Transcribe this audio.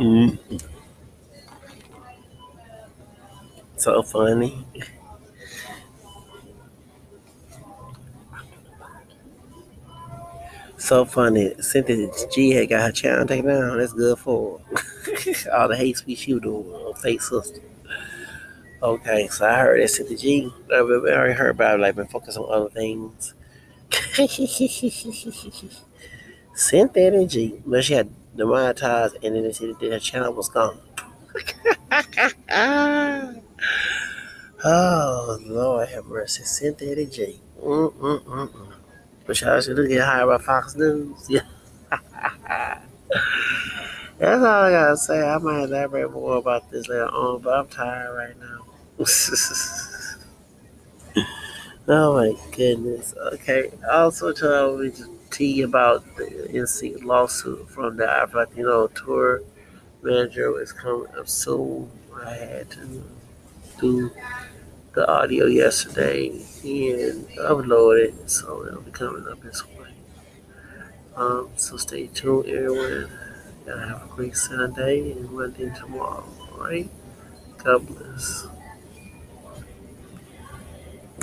Mm, so funny. So funny. Cynthia G had got her channel taken down. That's good for. All the hate speech you do on fake sister. Okay, so I heard that Cynthia G. I already heard about it, like been focused on other things. Cynthia G. But she had demonetized and then they said that her channel was gone. oh Lord have mercy. Cynthia G. Mm-mm-mm-mm. But y'all should get hired by Fox News. Yeah. That's all I gotta say. I might elaborate more about this later on, but I'm tired right now. oh my goodness. Okay. Also, tell me about the NC lawsuit from the Afro Latino tour manager is coming up soon. I had to do the audio yesterday and upload it, so it'll be coming up this way. Um, so stay tuned, everyone. Gotta have a great Sunday and Monday tomorrow. All right. God bless.